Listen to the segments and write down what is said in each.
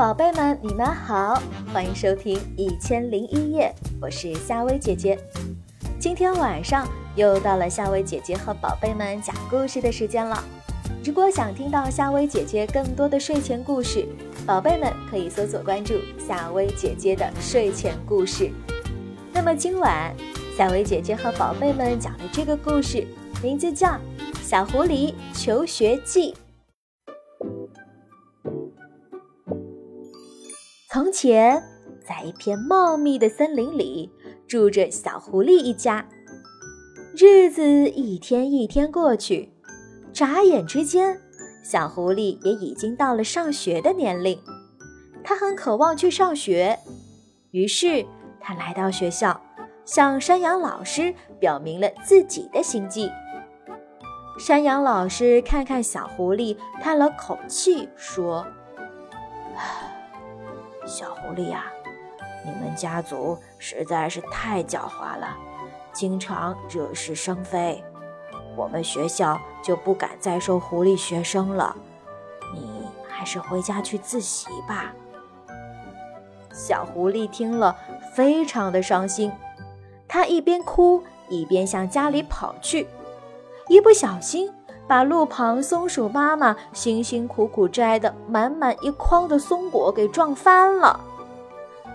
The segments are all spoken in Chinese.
宝贝们，你们好，欢迎收听《一千零一夜》，我是夏薇姐姐。今天晚上又到了夏薇姐姐和宝贝们讲故事的时间了。如果想听到夏薇姐姐更多的睡前故事，宝贝们可以搜索关注夏薇姐姐的睡前故事。那么今晚，夏薇姐姐和宝贝们讲的这个故事名字叫《小狐狸求学记》。从前，在一片茂密的森林里，住着小狐狸一家。日子一天一天过去，眨眼之间，小狐狸也已经到了上学的年龄。他很渴望去上学，于是他来到学校，向山羊老师表明了自己的心迹。山羊老师看看小狐狸，叹了口气说：“唉。”小狐狸呀，你们家族实在是太狡猾了，经常惹是生非。我们学校就不敢再收狐狸学生了。你还是回家去自习吧。小狐狸听了，非常的伤心，他一边哭一边向家里跑去，一不小心。把路旁松鼠妈妈辛辛苦苦摘的满满一筐的松果给撞翻了，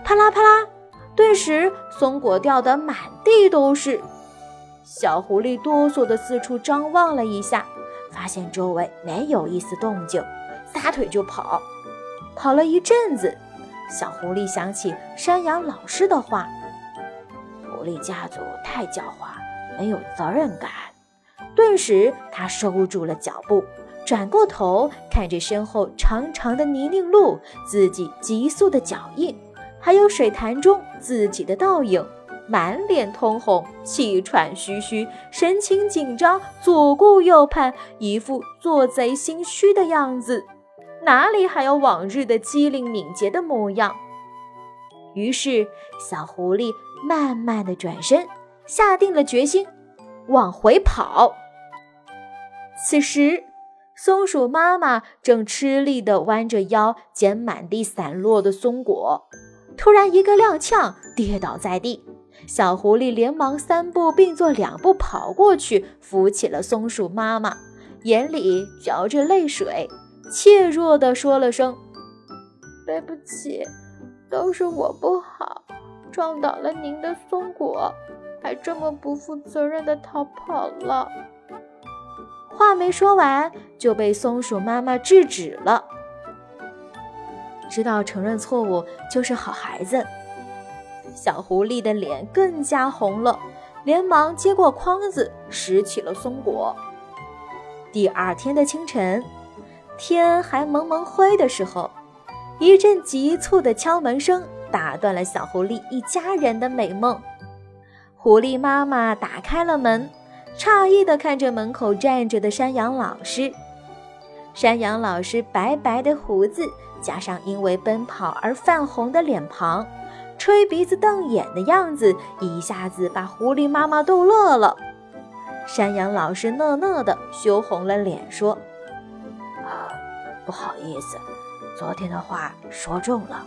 啪啦啪啦，顿时松果掉得满地都是。小狐狸哆嗦地四处张望了一下，发现周围没有一丝动静，撒腿就跑。跑了一阵子，小狐狸想起山羊老师的话：“狐狸家族太狡猾，没有责任感。”顿时，他收住了脚步，转过头看着身后长长的泥泞路，自己急速的脚印，还有水潭中自己的倒影，满脸通红，气喘吁吁，神情紧张，左顾右盼，一副做贼心虚的样子，哪里还有往日的机灵敏捷的模样？于是，小狐狸慢慢的转身，下定了决心，往回跑。此时，松鼠妈妈正吃力地弯着腰捡满地散落的松果，突然一个踉跄，跌倒在地。小狐狸连忙三步并作两步跑过去，扶起了松鼠妈妈，眼里嚼着泪水，怯弱地说了声：“对不起，都是我不好，撞倒了您的松果，还这么不负责任地逃跑了。”话没说完，就被松鼠妈妈制止了。知道承认错误就是好孩子，小狐狸的脸更加红了，连忙接过筐子，拾起了松果。第二天的清晨，天还蒙蒙灰的时候，一阵急促的敲门声打断了小狐狸一家人的美梦。狐狸妈妈打开了门。诧异地看着门口站着的山羊老师。山羊老师白白的胡子，加上因为奔跑而泛红的脸庞，吹鼻子瞪眼的样子，一下子把狐狸妈妈逗乐了。山羊老师讷讷的羞红了脸，说：“啊，不好意思，昨天的话说重了。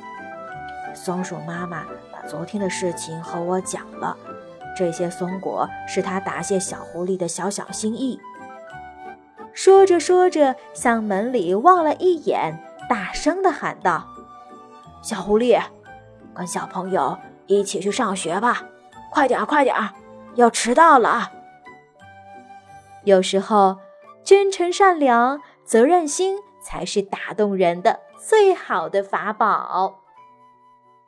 松鼠妈妈把昨天的事情和我讲了。”这些松果是他答谢小狐狸的小小心意。说着说着，向门里望了一眼，大声地喊道：“小狐狸，跟小朋友一起去上学吧！快点儿，快点儿，要迟到了。”有时候，真诚、善良、责任心才是打动人的最好的法宝。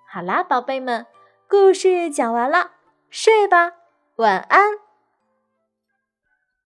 好啦，宝贝们，故事讲完了。睡吧，晚安。